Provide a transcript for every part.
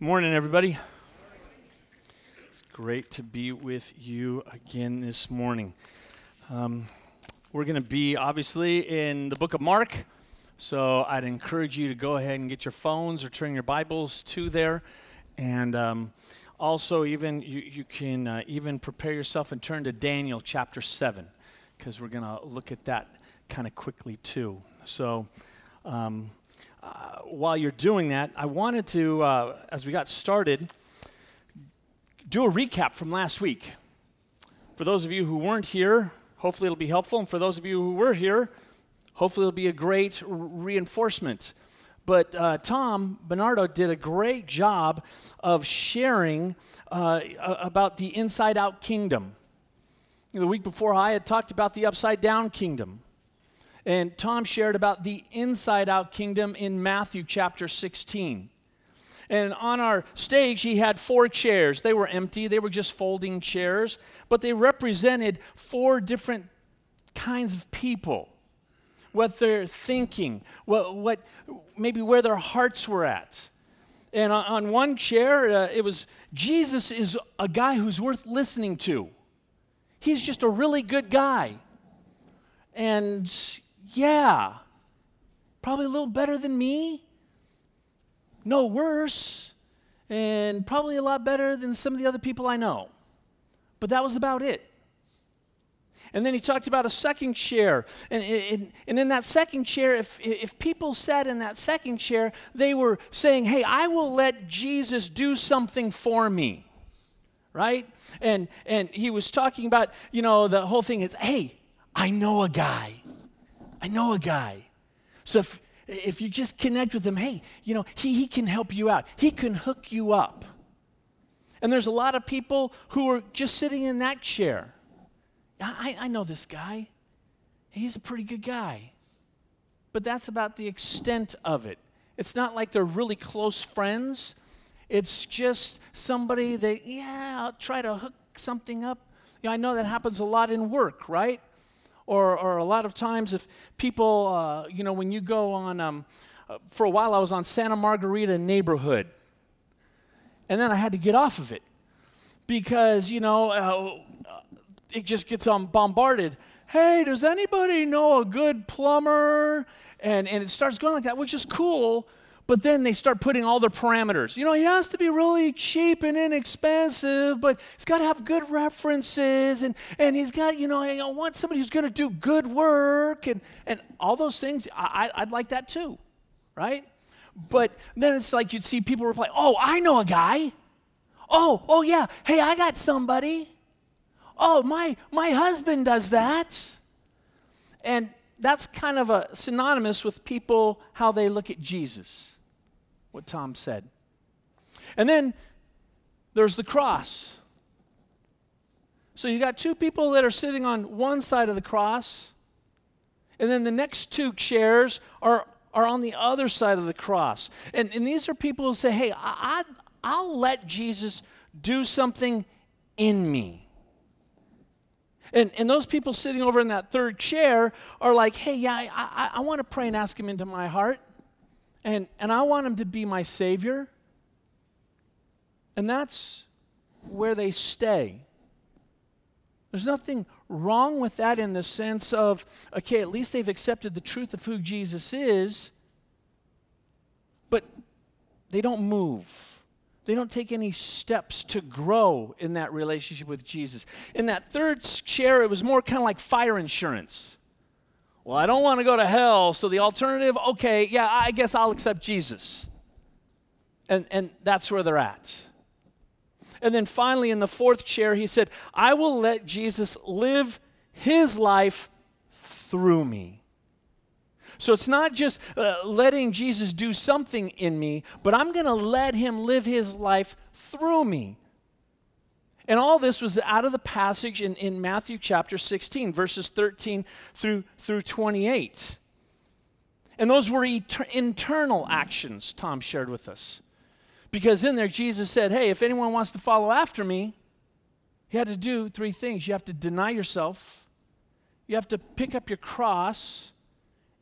Morning, everybody. It's great to be with you again this morning. Um, we're going to be obviously in the book of Mark, so I'd encourage you to go ahead and get your phones or turn your Bibles to there. And um, also, even you, you can uh, even prepare yourself and turn to Daniel chapter 7, because we're going to look at that kind of quickly too. So, um, uh, while you're doing that, I wanted to, uh, as we got started, do a recap from last week. For those of you who weren't here, hopefully it'll be helpful. And for those of you who were here, hopefully it'll be a great reinforcement. But uh, Tom Bernardo did a great job of sharing uh, about the inside out kingdom. The week before, I had talked about the upside down kingdom. And Tom shared about the inside out kingdom in Matthew chapter 16. And on our stage, he had four chairs. They were empty, they were just folding chairs, but they represented four different kinds of people. What they're thinking, what, what maybe where their hearts were at. And on, one chair, uh, it was Jesus is a guy who's worth listening to. He's just a really good guy. And yeah. Probably a little better than me. No worse. And probably a lot better than some of the other people I know. But that was about it. And then he talked about a second chair. And, and, and, in that second chair, if, if people sat in that second chair, they were saying, Hey, I will let Jesus do something for me. Right? And, and he was talking about, you know, the whole thing is, Hey, I know a guy. I know a guy. So if, if you just connect with him, hey, you know, he, he can help you out. He can hook you up. And there's a lot of people who are just sitting in that chair. I, I know this guy. He's a pretty good guy. But that's about the extent of it. It's not like they're really close friends. It's just somebody that, yeah, I'll try to hook something up. You know, I know that happens a lot in work, right? Or, or a lot of times, if people, uh, you know, when you go on, um, uh, for a while I was on Santa Margarita neighborhood. And then I had to get off of it because, you know, uh, it just gets um, bombarded. Hey, does anybody know a good plumber? And, and it starts going like that, which is cool but then they start putting all their parameters. You know, he has to be really cheap and inexpensive, but he's got to have good references, and, and he's got, you know, I want somebody who's going to do good work, and, and all those things. I, I'd like that too, right? But then it's like you'd see people reply, Oh, I know a guy. Oh, oh yeah. Hey, I got somebody. Oh, my my husband does that. And that's kind of a synonymous with people how they look at Jesus what Tom said. And then there's the cross. So you got two people that are sitting on one side of the cross, and then the next two chairs are, are on the other side of the cross. And, and these are people who say, hey, I, I'll let Jesus do something in me. And, and those people sitting over in that third chair are like, hey, yeah, I, I, I want to pray and ask him into my heart and, and I want him to be my Savior. And that's where they stay. There's nothing wrong with that in the sense of, okay, at least they've accepted the truth of who Jesus is, but they don't move. They don't take any steps to grow in that relationship with Jesus. In that third chair, it was more kind of like fire insurance. Well, I don't want to go to hell, so the alternative, okay, yeah, I guess I'll accept Jesus. And, and that's where they're at. And then finally, in the fourth chair, he said, I will let Jesus live his life through me. So it's not just uh, letting Jesus do something in me, but I'm going to let him live his life through me. And all this was out of the passage in, in Matthew chapter 16, verses 13 through, through 28. And those were internal actions, Tom shared with us. Because in there, Jesus said, Hey, if anyone wants to follow after me, you had to do three things. You have to deny yourself, you have to pick up your cross,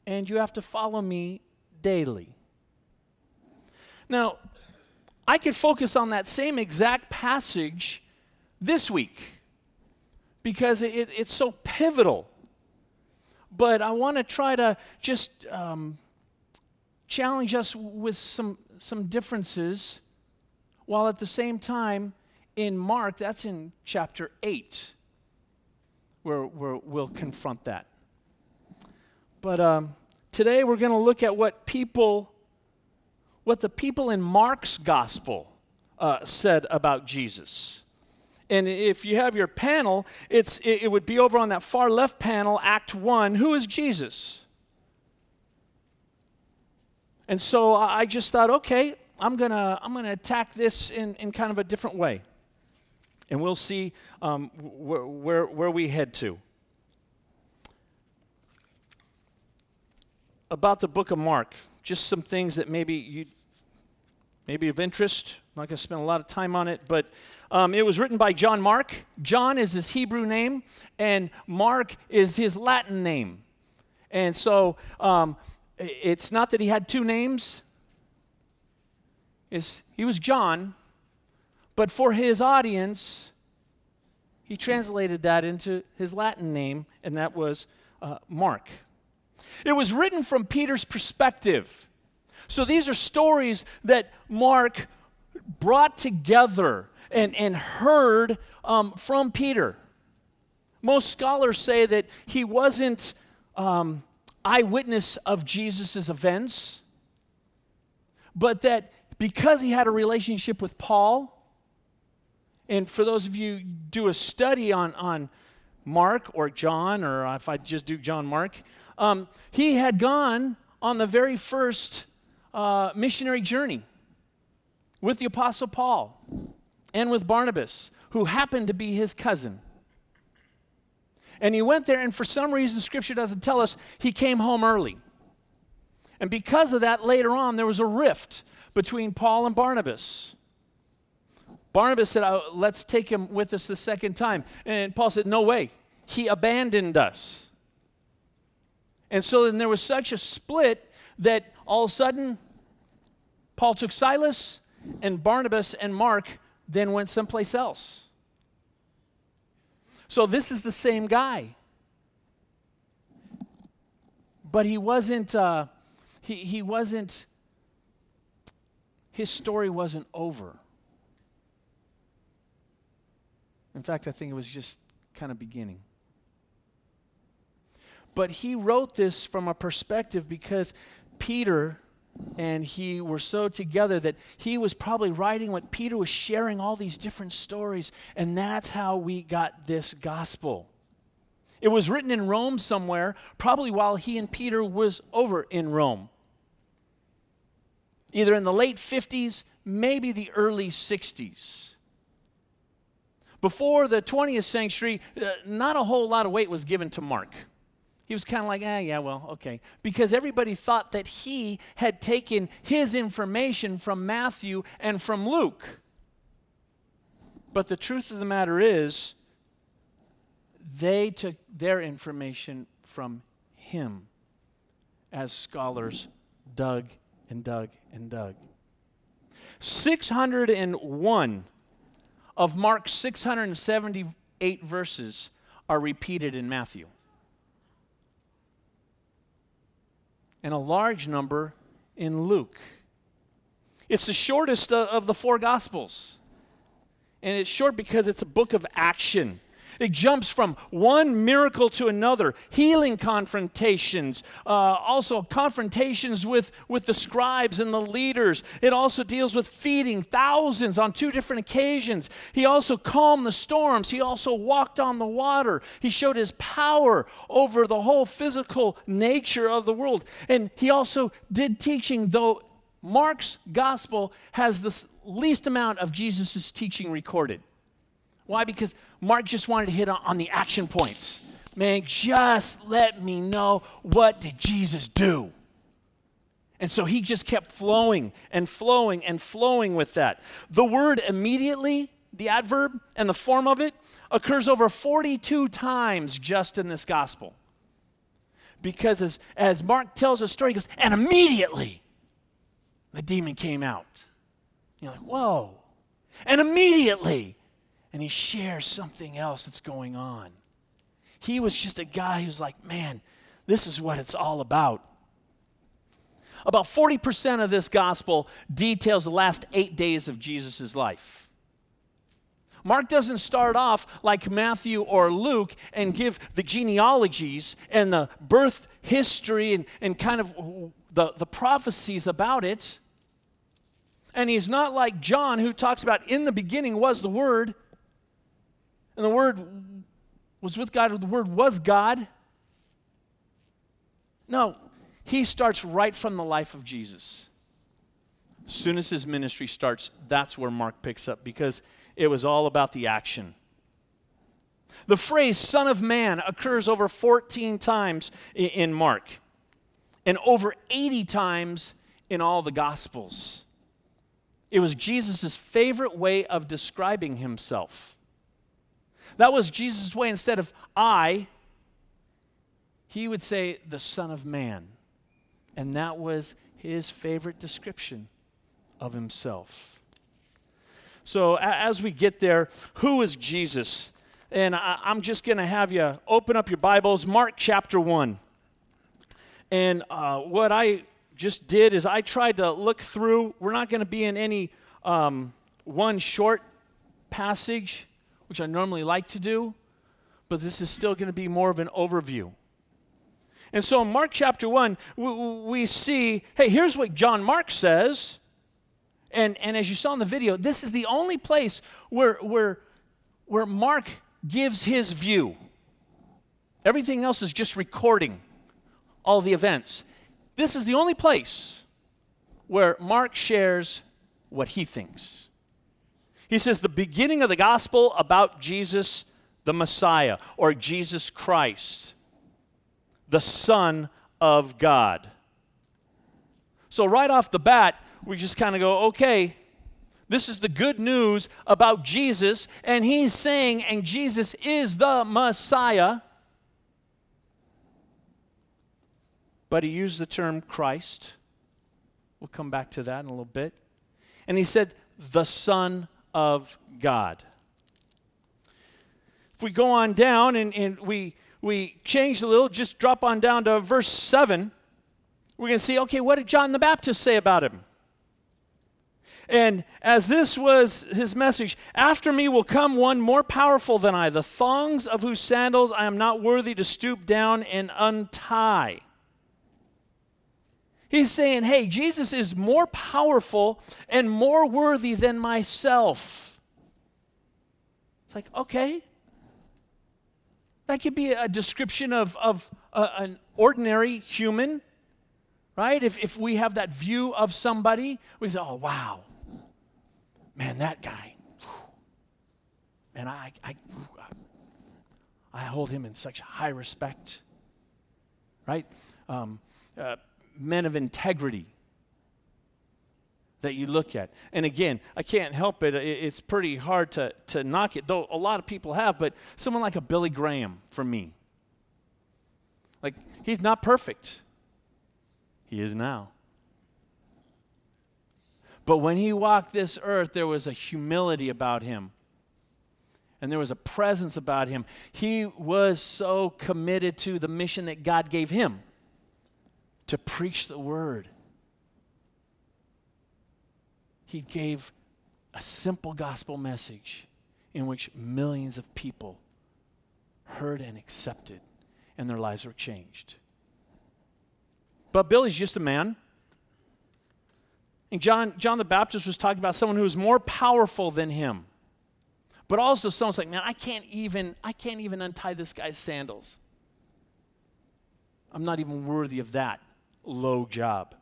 and you have to follow me daily. Now, I could focus on that same exact passage this week because it, it's so pivotal. But I want to try to just um, challenge us with some, some differences while at the same time in Mark, that's in chapter 8, where, where we'll confront that. But um, today we're going to look at what people, what the people in Mark's gospel uh, said about Jesus. And if you have your panel, it's, it, it would be over on that far left panel, Act 1. Who is Jesus? And so I just thought, okay, I'm going to I'm gonna attack this in, in kind of a different way. And we'll see um, wh- where, where we head to. About the book of Mark, just some things that maybe you maybe of interest. I'm not going to spend a lot of time on it, but um, it was written by John Mark. John is his Hebrew name, and Mark is his Latin name. And so um, it's not that he had two names. It's, he was John, but for his audience, he translated that into his Latin name, and that was uh, Mark. It was written from Peter's perspective. So these are stories that Mark brought together and, and heard um, from Peter. Most scholars say that he wasn't um, eyewitness of Jesus' events, but that because he had a relationship with Paul, and for those of you do a study on, on Mark or John, or if I just do John Mark, um, he had gone on the very first uh, missionary journey with the Apostle Paul and with Barnabas, who happened to be his cousin. And he went there, and for some reason, Scripture doesn't tell us, he came home early. And because of that, later on, there was a rift between Paul and Barnabas. Barnabas said, oh, Let's take him with us the second time. And Paul said, No way. He abandoned us. And so then there was such a split that all of a sudden, Paul took Silas, and Barnabas and Mark then went someplace else. So this is the same guy. But he wasn't, uh, he, he wasn't, his story wasn't over. In fact, I think it was just kind of beginning. But he wrote this from a perspective because Peter and he were so together that he was probably writing what Peter was sharing all these different stories and that's how we got this gospel. It was written in Rome somewhere, probably while he and Peter was over in Rome. Either in the late 50s, maybe the early 60s. Before the 20th century, uh, not a whole lot of weight was given to Mark. He was kind of like, ah, yeah, well, okay. Because everybody thought that he had taken his information from Matthew and from Luke. But the truth of the matter is, they took their information from him as scholars dug and dug and dug. 601 of Mark's 678 verses are repeated in Matthew. And a large number in Luke. It's the shortest of the four Gospels. And it's short because it's a book of action. It jumps from one miracle to another, healing confrontations, uh, also confrontations with, with the scribes and the leaders. It also deals with feeding thousands on two different occasions. He also calmed the storms. He also walked on the water. He showed his power over the whole physical nature of the world. And he also did teaching, though Mark's gospel has the least amount of Jesus' teaching recorded. Why? Because Mark just wanted to hit on, the action points. Man, just let me know what did Jesus do? And so he just kept flowing and flowing and flowing with that. The word immediately, the adverb and the form of it, occurs over 42 times just in this gospel. Because as, as Mark tells a story, he goes, and immediately the demon came out. You're like, whoa. And immediately, and he shares something else that's going on. He was just a guy who's like, man, this is what it's all about. About 40% of this gospel details the last eight days of Jesus' life. Mark doesn't start off like Matthew or Luke and give the genealogies and the birth history and, and kind of the, the prophecies about it. And he's not like John, who talks about in the beginning was the Word, and the Word was with God, the Word was God. No, he starts right from the life of Jesus. As soon as his ministry starts, that's where Mark picks up because it was all about the action. The phrase Son of Man occurs over 14 times in Mark and over 80 times in all the Gospels. It was Jesus' favorite way of describing himself. That was Jesus' way. Instead of I, he would say, the Son of Man. And that was his favorite description of himself. So, as we get there, who is Jesus? And I, am just going to have you open up your Bibles, Mark chapter 1. And uh, what I just did is I tried to look through, we're not going to be in any um, one short passage, which I normally like to do, but this is still going to be more of an overview. And so in Mark chapter 1, we, we, see hey, here's what John Mark says. And, and as you saw in the video, this is the only place where, where, where Mark gives his view. Everything else is just recording all the events. This is the only place where Mark shares what he thinks. He says the beginning of the gospel about Jesus the Messiah or Jesus Christ the Son of God. So, right off the bat, we just kind of go, okay, this is the good news about Jesus, and he's saying, and Jesus is the Messiah. But he used the term Christ. We'll come back to that in a little bit. And he said, the Son of God. If we go on down and, and we we changed a little, just drop on down to verse 7, we're going to see okay, what did John the Baptist say about him? And as this was his message, after me will come one more powerful than I, the thongs of whose sandals I am not worthy to stoop down and untie. He's saying, hey, Jesus is more powerful and more worthy than myself. It's like, okay, that could be a description of, of uh, an ordinary human, right? If, if we have that view of somebody, we say, oh, wow, man, that guy, man, I, I, I hold him in such high respect, right? Um, uh, men of integrity, that you look at. And again, I can't help it. It's pretty hard to, to knock it, though a lot of people have, but someone like a Billy Graham for me. Like, he's not perfect. He is now. But when he walked this earth, there was a humility about him. And there was a presence about him. He was so committed to the mission that God gave him to preach the word he gave a simple gospel message in which millions of people heard and accepted, and their lives were changed. But Billy's just a man. And John, John the Baptist was talking about someone who was more powerful than him. But also someone's like, man, I can't even, I can't even untie this guy's sandals. I'm not even worthy of that low job.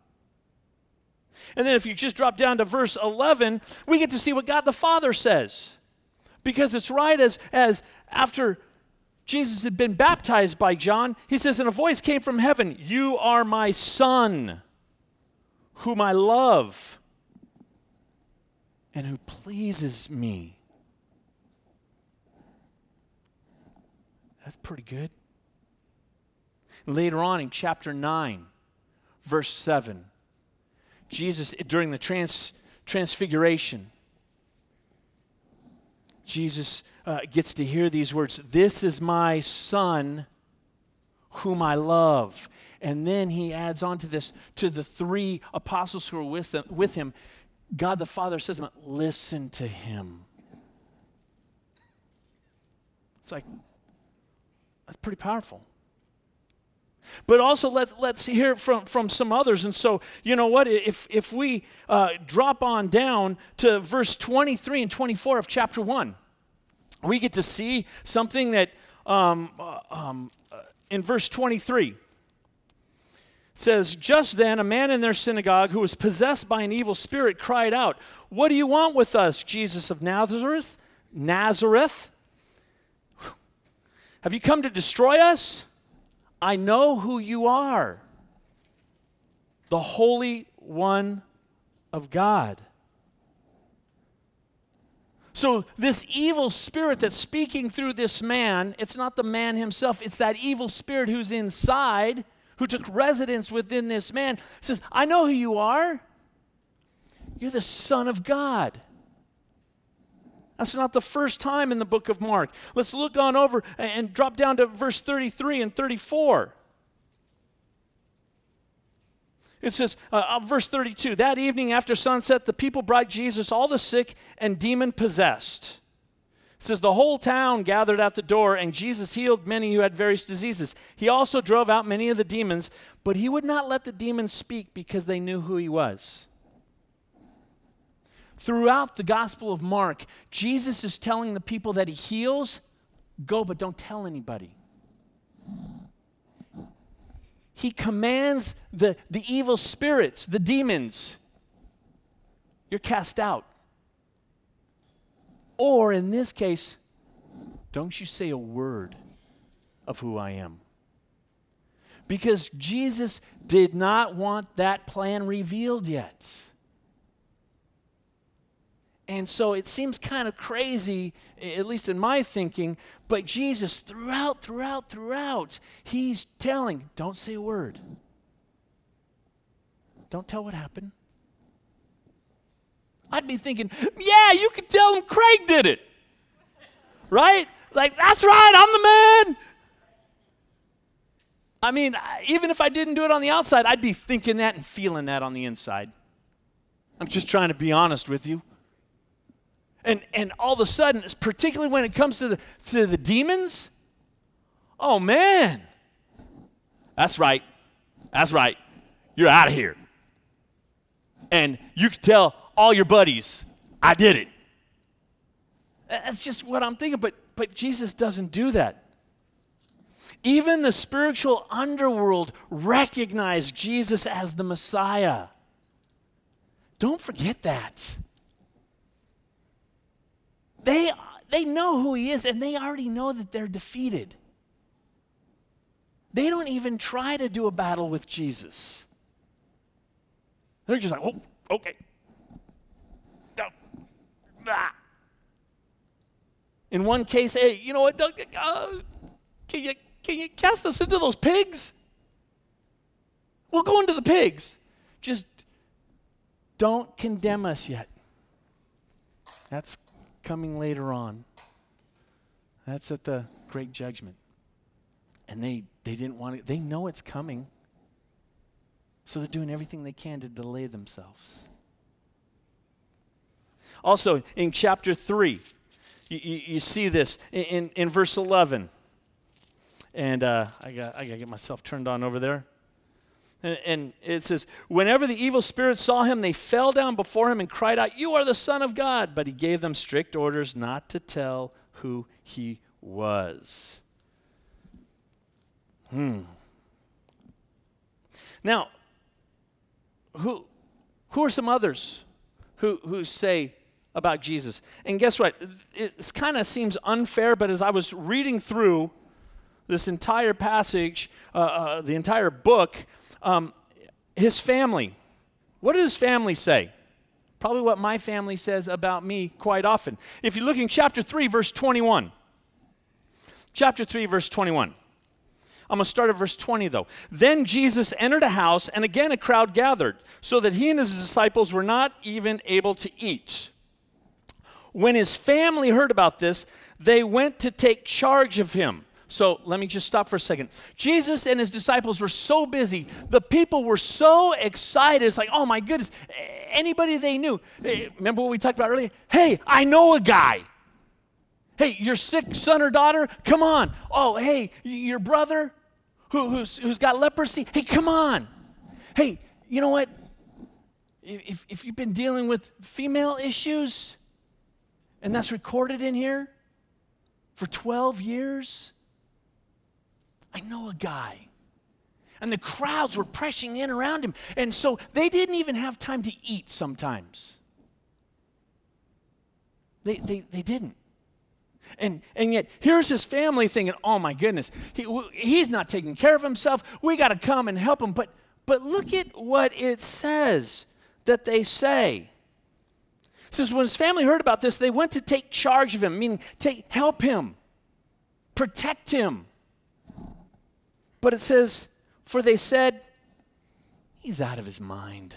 And then if you just drop down to verse 11, we get to see what God the Father says. Because it's right as, as after Jesus had been baptized by John, he says, and a voice came from heaven You are my Son, whom I love, and who pleases me. That's pretty good. Later on in chapter 9, verse 7. Jesus, during the trans, transfiguration, Jesus uh, gets to hear these words This is my son whom I love. And then he adds on to this to the three apostles who are with, them, with him. God the Father says to Listen to him. It's like, that's pretty powerful. But also, let, let's hear from, from some others. And so, you know what? If, if we uh, drop on down to verse 23 and 24 of chapter 1, we get to see something that um, uh, um, uh, in verse 23 says, Just then a man in their synagogue who was possessed by an evil spirit cried out, What do you want with us, Jesus of Nazareth? Nazareth? Have you come to destroy us? I know who you are, the Holy One of God. So, this evil spirit that's speaking through this man, it's not the man himself, it's that evil spirit who's inside, who took residence within this man, says, I know who you are. You're the Son of God. That's not the first time in the book of Mark. Let's look on over and drop down to verse 33 and 34. It says, uh, uh, verse 32 That evening after sunset, the people brought Jesus all the sick and demon possessed. It says, The whole town gathered at the door, and Jesus healed many who had various diseases. He also drove out many of the demons, but he would not let the demons speak because they knew who he was. Throughout the Gospel of Mark, Jesus is telling the people that he heals, go, but don't tell anybody he commands the, the evil spirits, the demons, you're cast out. Or in this case, don't you say a word of who I am. Because Jesus did not want that plan revealed yet. And so it seems kind of crazy, at least in my thinking, but Jesus, throughout, throughout, throughout, he's telling, don't say a word. Don't tell what happened. I'd be thinking, yeah, you could tell him Craig did it. Right? Like, that's right, I'm the man. I mean, even if I didn't do it on the outside, I'd be thinking that and feeling that on the inside. I'm just trying to be honest with you. And, and all of a sudden, particularly when it comes to the, to the demons, oh man, that's right. That's right. You're out of here. And you can tell all your buddies, I did it. That's just what I'm thinking, but, but Jesus doesn't do that. Even the spiritual underworld recognized Jesus as the Messiah. Don't forget that. They, they know who he is and they already know that they're defeated. They don't even try to do a battle with Jesus. They're just like, oh, okay. No. Ah. In one case, hey, you know what, uh, can, you, can you cast us into those pigs? We'll go into the pigs. Just don't condemn us yet. That's coming later on. That's at the great judgment. And they, they didn't want it, they know it's coming. So they're doing everything they can to delay themselves. Also, in chapter 3, you, you, you see this in, in, in, verse 11. And uh, I got I got to get myself turned on over there. And, and it says, Whenever the evil spirits saw him, they fell down before him and cried out, You are the Son of God. But he gave them strict orders not to tell who he was. Hmm. Now, who, who are some others who, who say about Jesus? And guess what? It kind of seems unfair, but as I was reading through this entire passage, uh, uh, the entire book, um, his family. What did his family say? Probably what my family says about me quite often. If you look in chapter 3, verse 21. Chapter 3, verse 21. I'm going to start at verse 20 though. Then Jesus entered a house, and again a crowd gathered, so that he and his disciples were not even able to eat. When his family heard about this, they went to take charge of him. So let me just stop for a second. Jesus and his disciples were so busy. The people were so excited. It's like, oh my goodness, anybody they knew. Remember what we talked about earlier? Hey, I know a guy. Hey, your sick son or daughter, come on. Oh, hey, your brother who, who's, who's got leprosy, hey, come on. Hey, you know what? If, if you've been dealing with female issues, and that's recorded in here for 12 years, I know a guy. And the crowds were pressing in around him. And so they didn't even have time to eat sometimes. They, they, they didn't. And, and yet, here's his family thinking, oh my goodness, he, he's not taking care of himself. We got to come and help him. But, but look at what it says that they say. It says, when his family heard about this, they went to take charge of him, meaning take, help him, protect him. But it says, for they said, he's out of his mind.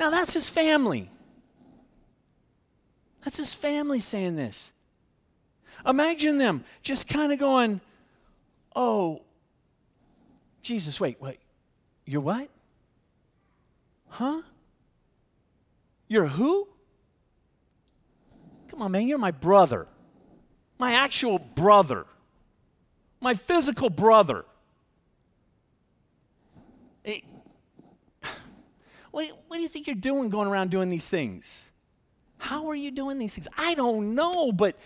Now that's his family. That's his family saying this. Imagine them just kind of going, Oh, Jesus, wait, wait. You're what? Huh? You're who? Come on, man, you're my brother. My actual brother. My physical brother. What, what do you think you're doing going around doing these things? How are you doing these things? I don't know, but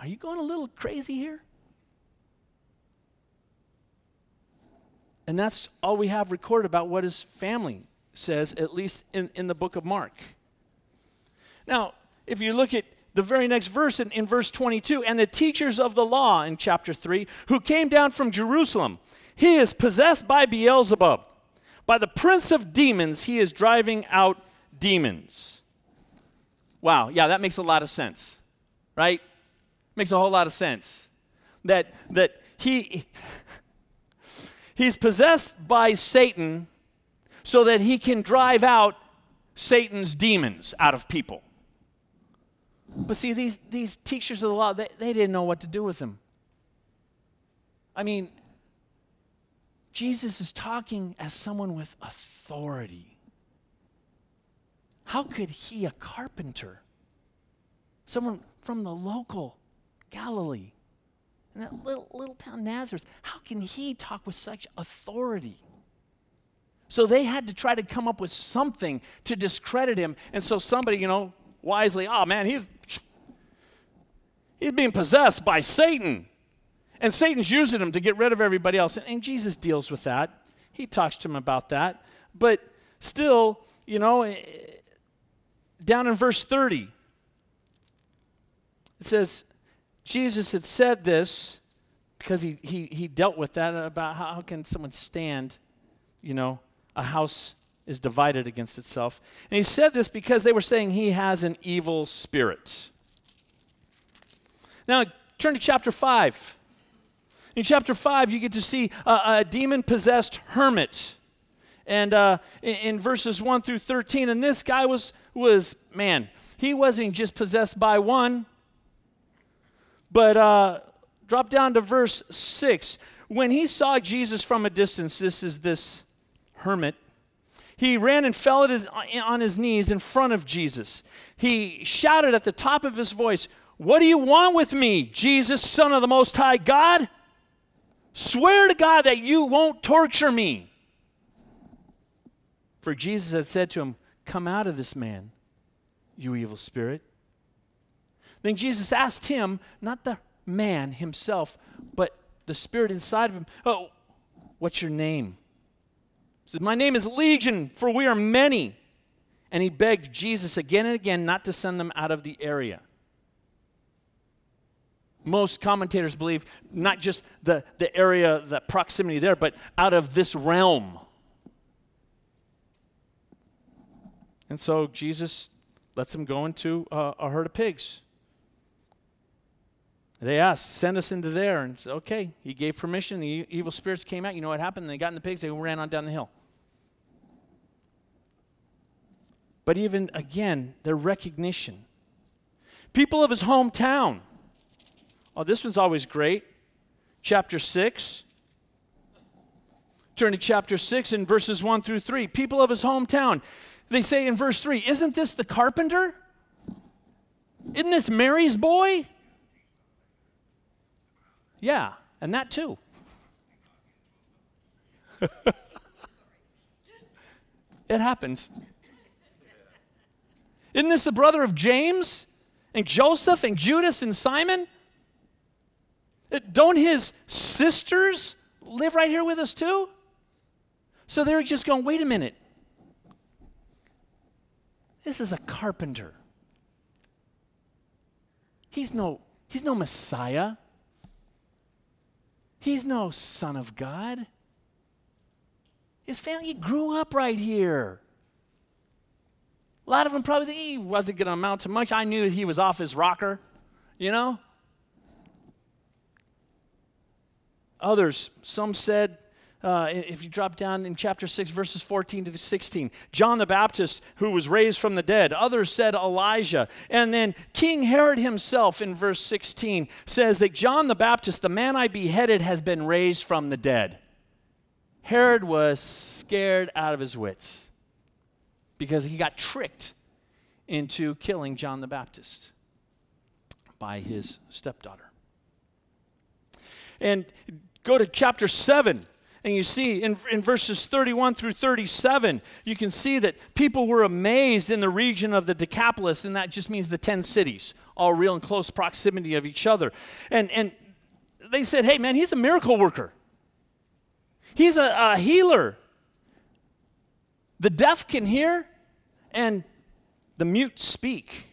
are you going a little crazy here? And that's all we have recorded about what his family says, at least in, in the book of Mark. Now, if you look at the very next verse in, in verse 22, and the teachers of the law in chapter 3, who came down from Jerusalem, he is possessed by Beelzebub. By the prince of demons, he is driving out demons. Wow, yeah, that makes a lot of sense, right? Makes a whole lot of sense. That, that he, he's possessed by Satan so that he can drive out Satan's demons out of people. But see, these, these teachers of the law, they, they didn't know what to do with him. I mean, Jesus is talking as someone with authority. How could he, a carpenter, someone from the local Galilee, in that little, little town Nazareth, how can he talk with such authority? So they had to try to come up with something to discredit him. And so somebody, you know, wisely, oh man, he's he's being possessed by Satan. And Satan's using him to get rid of everybody else. And, and Jesus deals with that. He talks to him about that. But still, you know, eh, down in verse 30, it says, Jesus had said this because he, he, he dealt with that about how, how can someone stand, you know, a house is divided against itself. And he said this because they were saying he has an evil spirit. Now, turn to chapter 5. In chapter 5, you get to see a, a demon possessed hermit. And uh, in, in verses 1 through 13, and this guy was was, man, he wasn't just possessed by one. But uh, drop down to verse 6. When he saw Jesus from a distance, this is this hermit, he ran and fell his, on his knees in front of Jesus. He shouted at the top of his voice, What do you want with me, Jesus, Son of the Most High God? Swear to God that you won't torture me. For Jesus had said to him, Come out of this man, you evil spirit. Then Jesus asked him, not the man himself, but the spirit inside of him, Oh, what's your name? Said, My name is Legion, for we are many. And he begged Jesus again and again not to send them out of the area. Most commentators believe not just the, the area, the proximity there, but out of this realm. And so Jesus lets them go into uh, a herd of pigs. They asked, send us into there. And said, okay. He gave permission. The evil spirits came out. You know what happened? They got in the pigs. They ran on down the hill. But even again, their recognition. People of his hometown. Oh, this one's always great. Chapter 6. Turn to chapter 6 and verses 1 through 3. People of his hometown. They say in verse 3 Isn't this the carpenter? Isn't this Mary's boy? Yeah, and that too. it happens. Isn't this the brother of James and Joseph and Judas and Simon? Uh, don't his sisters live right here with us too? So they're just going, wait a minute. This is a carpenter. He's no, he's no Messiah. He's no son of God. His family grew up right here. A lot of them probably he wasn't going to amount to much. I knew he was off his rocker, you know? Others, some said uh, if you drop down in chapter 6, verses 14 to 16, John the Baptist, who was raised from the dead. Others said Elijah. And then King Herod himself, in verse 16, says that John the Baptist, the man I beheaded, has been raised from the dead. Herod was scared out of his wits because he got tricked into killing John the Baptist by his stepdaughter. And go to chapter 7 and you see in, in verses 31 through 37, you can see that people were amazed in the region of the Decapolis, and that just means the 10 cities, all real in close proximity of each other. And, and they said, hey, man, he's a miracle worker, he's a, a healer. The deaf can hear, and the mute speak.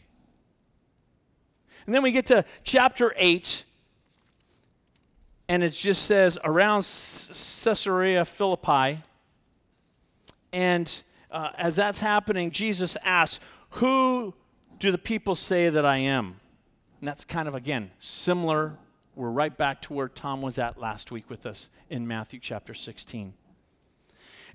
And then we get to chapter 8, and it just says around Caesarea Philippi. And uh, as that's happening, Jesus asks, Who do the people say that I am? And that's kind of, again, similar. We're right back to where Tom was at last week with us in Matthew chapter 16.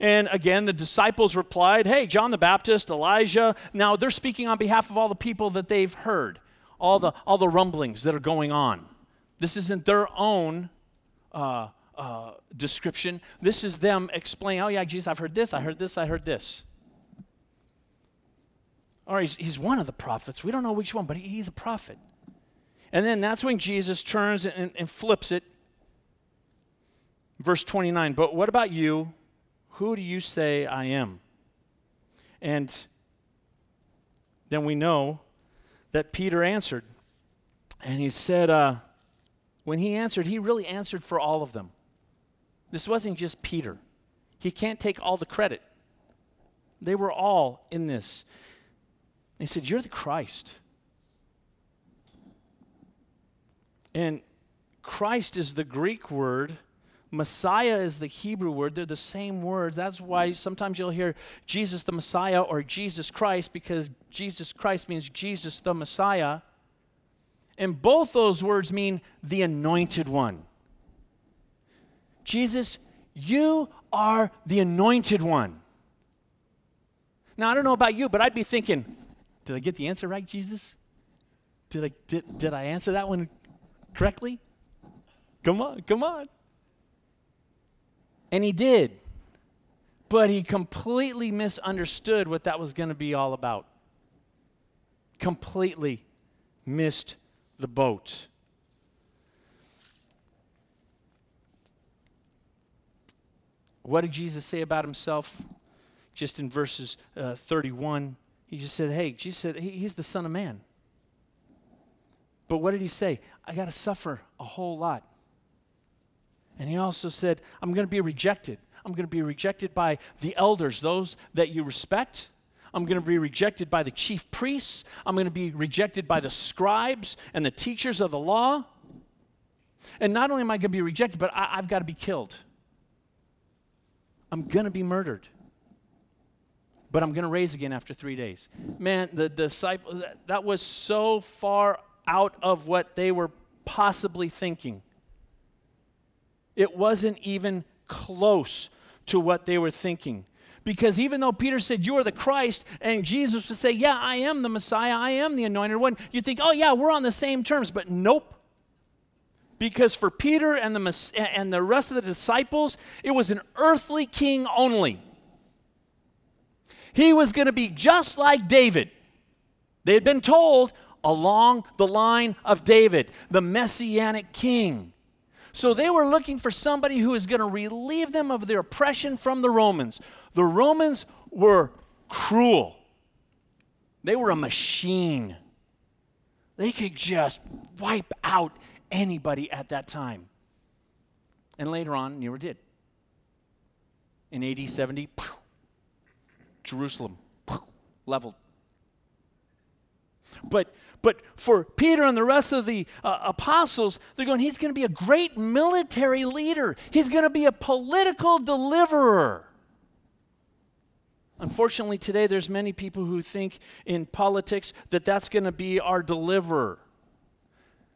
And again, the disciples replied, Hey, John the Baptist, Elijah. Now they're speaking on behalf of all the people that they've heard, all the, all the rumblings that are going on. This isn't their own uh, uh, description. This is them explaining, oh, yeah, Jesus, I've heard this, I heard this, I heard this. Or he's, he's one of the prophets. We don't know which one, but he, he's a prophet. And then that's when Jesus turns and, and flips it. Verse 29 But what about you? Who do you say I am? And then we know that Peter answered. And he said, uh, when he answered, he really answered for all of them. This wasn't just Peter. He can't take all the credit. They were all in this. He said, You're the Christ. And Christ is the Greek word. Messiah is the Hebrew word. They're the same word. That's why sometimes you'll hear Jesus the Messiah or Jesus Christ because Jesus Christ means Jesus the Messiah. And both those words mean the anointed one. Jesus, you are the anointed one. Now, I don't know about you, but I'd be thinking, did I get the answer right, Jesus? Did I, did, did I answer that one correctly? Come on, come on. And he did. But he completely misunderstood what that was going to be all about. Completely missed the boat. What did Jesus say about himself? Just in verses uh, 31, he just said, Hey, Jesus said, he, He's the Son of Man. But what did he say? I got to suffer a whole lot. And he also said, I'm going to be rejected. I'm going to be rejected by the elders, those that you respect. I'm going to be rejected by the chief priests. I'm going to be rejected by the scribes and the teachers of the law. And not only am I going to be rejected, but I, have got to be killed. I'm going to be murdered. But I'm going to raise again after three days. Man, the disciples, that, that was so far out of what they were possibly thinking. It wasn't even close to what they were thinking. Because even though Peter said, You are the Christ, and Jesus would say, Yeah, I am the Messiah, I am the anointed one, you think, Oh, yeah, we're on the same terms. But nope. Because for Peter and the, and the rest of the disciples, it was an earthly king only. He was going to be just like David. They had been told along the line of David, the messianic king. So they were looking for somebody who is going to relieve them of their oppression from the Romans. The Romans were cruel, they were a machine. They could just wipe out anybody at that time. And later on, Nero did. In AD 70, Jerusalem leveled. But but for Peter and the rest of the uh, apostles, they're going, he's going to be a great military leader. He's going to be a political deliverer. Unfortunately, today there's many people who think in politics that that's going to be our deliverer.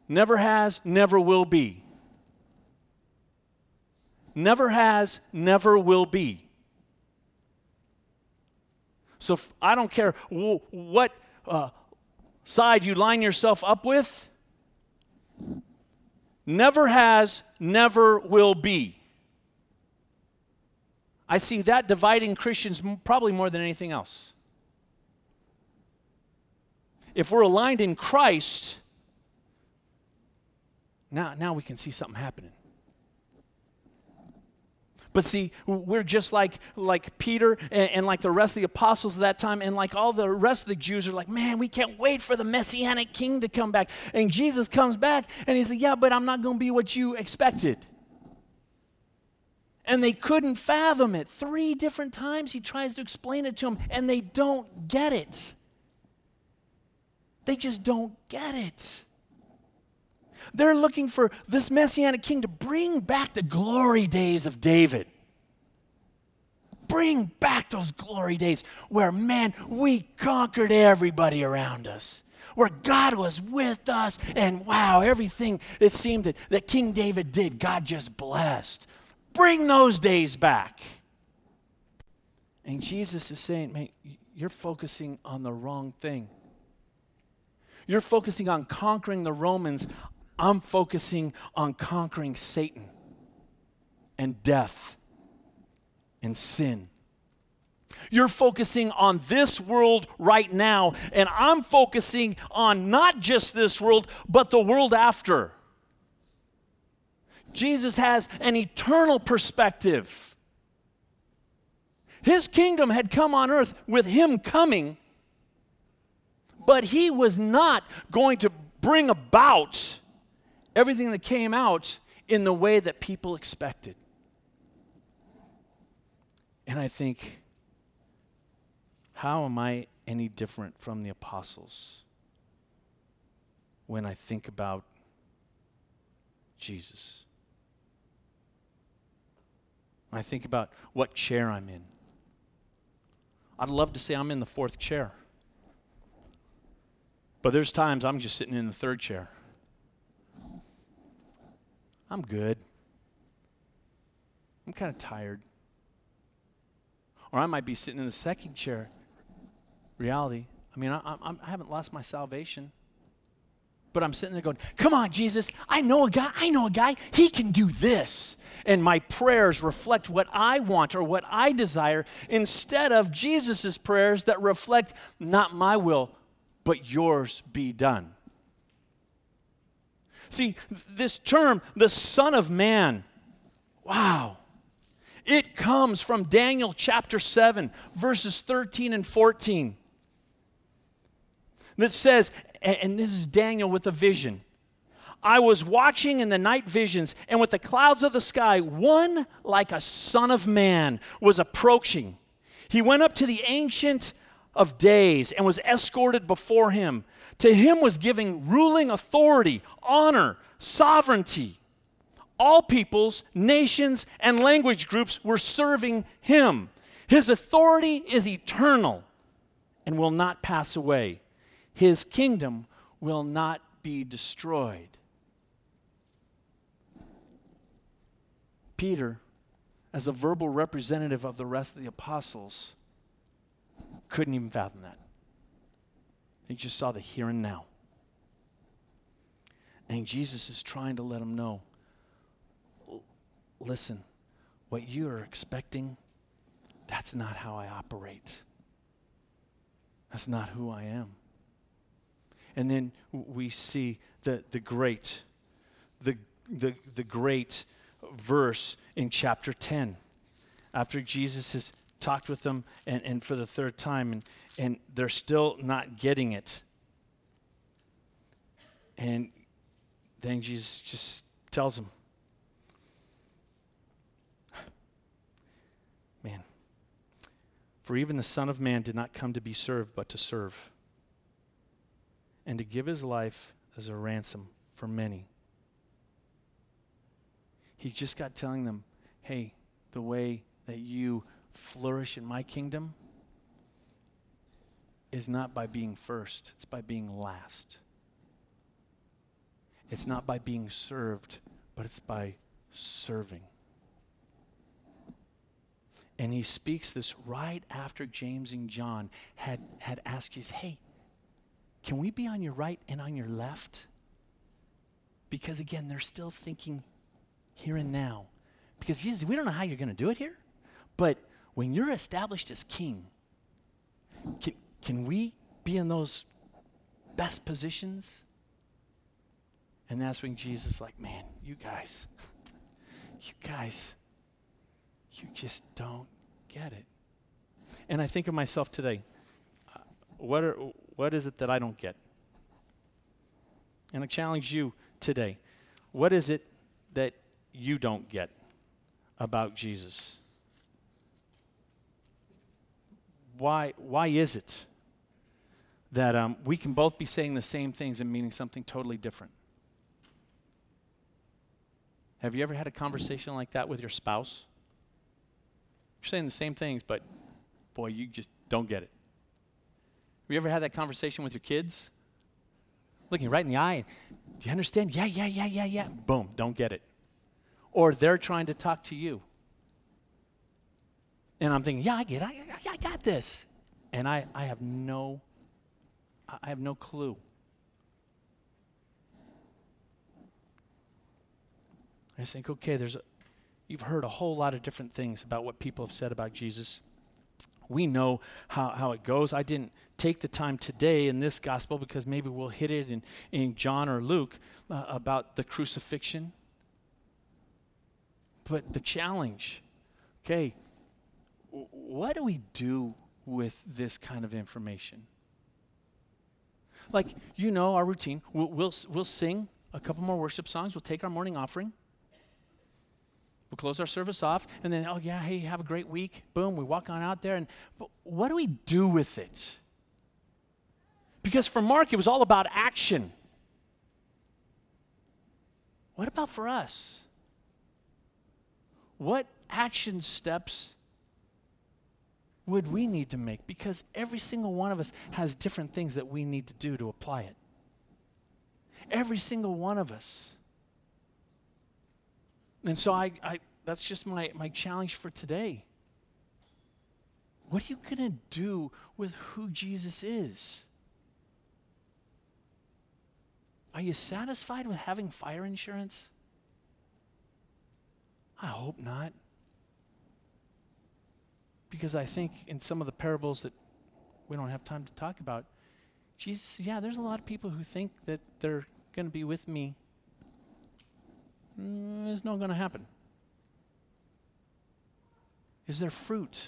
Never has, never will be. Never has, never will be. So I don't care what uh, side you line yourself up with, never has, never will be. I see that dividing Christians probably more than anything else. If we're aligned in Christ, now, now we can see something happening. But see, we're just like, like Peter and, and, like the rest of the apostles of that time, and like all the rest of the Jews are like, man, we can't wait for the Messianic king to come back. And Jesus comes back and he's like, yeah, but I'm not going to be what you expected. And they couldn't fathom it. Three different times he tries to explain it to them, and they don't get it. They just don't get it. They're looking for this messianic king to bring back the glory days of David. Bring back those glory days where, man, we conquered everybody around us, where God was with us, and wow, everything it seemed that, that King David did, God just blessed. Bring those days back. And Jesus is saying, man, you're focusing on the wrong thing. You're focusing on conquering the Romans. I'm focusing on conquering Satan and death and sin. You're focusing on this world right now, and I'm focusing on not just this world, but the world after. Jesus has an eternal perspective. His kingdom had come on earth with him coming, but he was not going to bring about everything that came out in the way that people expected. And I think, how am I any different from the apostles when I think about Jesus? When I think about what chair I'm in. I'd love to say I'm in the fourth chair. But there's times I'm just sitting in the third chair. I'm good. I'm kind of tired. Or I might be sitting in the second chair. Reality. I mean, I, I, I haven't lost my salvation. But I'm sitting there going, Come on, Jesus, I know a guy, I know a guy, he can do this. And my prayers reflect what I want or what I desire instead of Jesus' prayers that reflect not my will, but yours be done. See, this term, the Son of Man, wow, it comes from Daniel chapter 7, verses 13 and 14. That says, and this is Daniel with a vision. I was watching in the night visions, and with the clouds of the sky, one like a son of man was approaching. He went up to the Ancient of days and was escorted before him. To him was giving ruling authority, honor, sovereignty. All peoples, nations, and language groups were serving him. His authority is eternal and will not pass away. His kingdom will not be destroyed. Peter, as a verbal representative of the rest of the apostles, couldn't even fathom that. He just saw the here and now. And Jesus is trying to let him know listen, what you are expecting, that's not how I operate. That's not who I am. And then we see the, the great, the, the, the great verse in chapter 10. After Jesus has talked with them and, and for the third time, and, and they're still not getting it. And then Jesus just tells them, Man, for even the Son of Man did not come to be served, but to serve, and to give his life as a ransom for many. He just got telling them, hey, the way that you flourish in my kingdom is not by being first, it's by being last. It's not by being served, but it's by serving. And he speaks this right after James and John had, had asked Jesus, hey, can we be on your right and on your left? Because again, they're still thinking here and now. Because Jesus, we don't know how you're going to do it here, but when you're established as king, can, can we be in those best positions? And that's when Jesus like, man, you guys, you guys, you just don't get it. And I think of myself today. Uh, what, are, what is it that I don't get? And I challenge you today. What is it that you don't get about Jesus? Why, why is it that um, we can both be saying the same things and meaning something totally different? Have you ever had a conversation like that with your spouse? You're saying the same things, but boy, you just don't get it. Have you ever had that conversation with your kids? Looking right in the eye, do you understand? Yeah, yeah, yeah, yeah, yeah. Boom, don't get it. Or they're trying to talk to you. And I'm thinking, yeah, I get it. I, I, I got this. And I, I have no, I have no clue. I think, okay, there's a, you've heard a whole lot of different things about what people have said about Jesus. We know how, how it goes. I didn't take the time today in this gospel because maybe we'll hit it in, in John or Luke uh, about the crucifixion. But the challenge, okay, what do we do with this kind of information? Like, you know our routine. We'll, we'll, we'll sing a couple more worship songs, we'll take our morning offering. We'll close our service off, and then, oh, yeah, hey, have a great week. Boom, we walk on out there. And what do we do with it? Because for Mark, it was all about action. What about for us? What action steps would we need to make? Because every single one of us has different things that we need to do to apply it. Every single one of us. And so I, I that's just my, my challenge for today. What are you going to do with who Jesus is? Are you satisfied with having fire insurance? I hope not. Because I think in some of the parables that we don't have time to talk about, Jesus says, yeah, there's a lot of people who think that they're going to be with me mm, it's not going to happen. Is there fruit?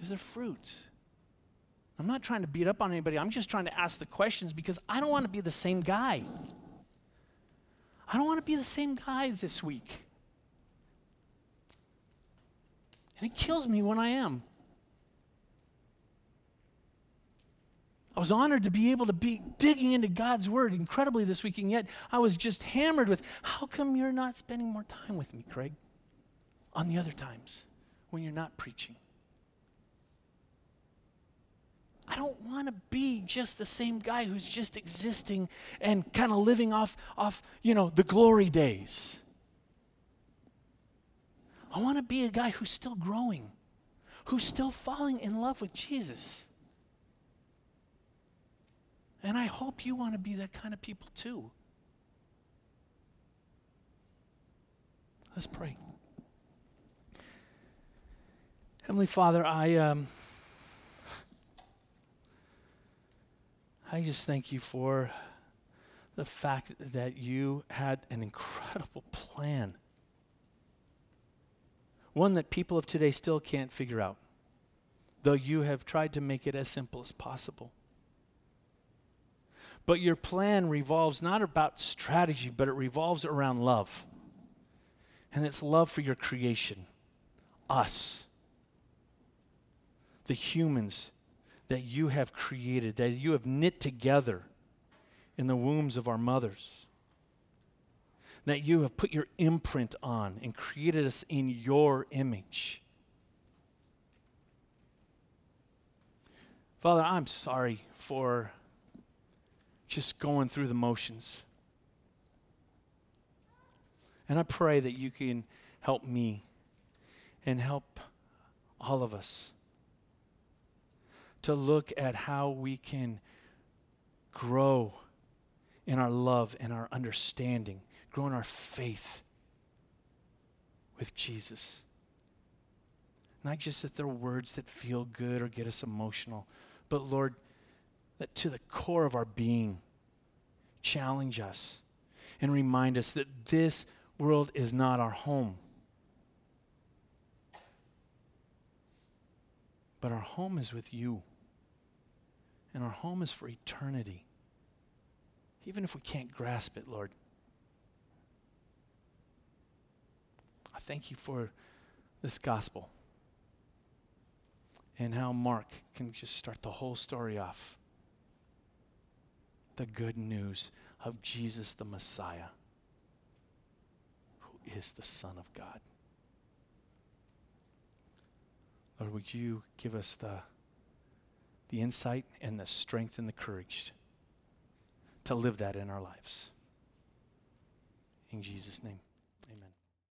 Is there fruit? I'm not trying to beat up on anybody. I'm just trying to ask the questions because I don't want to be the same guy. I don't want to be the same guy this week. And it kills me when I am. I was honored to be able to be digging into God's word incredibly this week, and yet I was just hammered with how come you're not spending more time with me, Craig, on the other times when you're not preaching? I don't want to be just the same guy who's just existing and kind of living off, off, you know, the glory days. I want to be a guy who's still growing, who's still falling in love with Jesus. And I hope you want to be that kind of people too. Let's pray. Heavenly Father, I um, I just thank you for the fact that you had an incredible plan. One that people of today still can't figure out, though you have tried to make it as simple as possible. But your plan revolves not about strategy, but it revolves around love. And it's love for your creation, us, the humans that you have created, that you have knit together in the wombs of our mothers. That you have put your imprint on and created us in your image. Father, I'm sorry for just going through the motions. And I pray that you can help me and help all of us to look at how we can grow in our love and our understanding, grow in our faith with Jesus. Not just that they're words that feel good or get us emotional, but Lord, that to the core of our being, challenge us and remind us that this world is not our home. But our home is with you. And our home is for eternity. Even if we can't grasp it, Lord. I thank you for this gospel and how Mark can just start the whole story off. The good news of Jesus the Messiah, who is the Son of God. Lord, would you give us the, the insight and the strength and the courage to live that in our lives? In Jesus' name.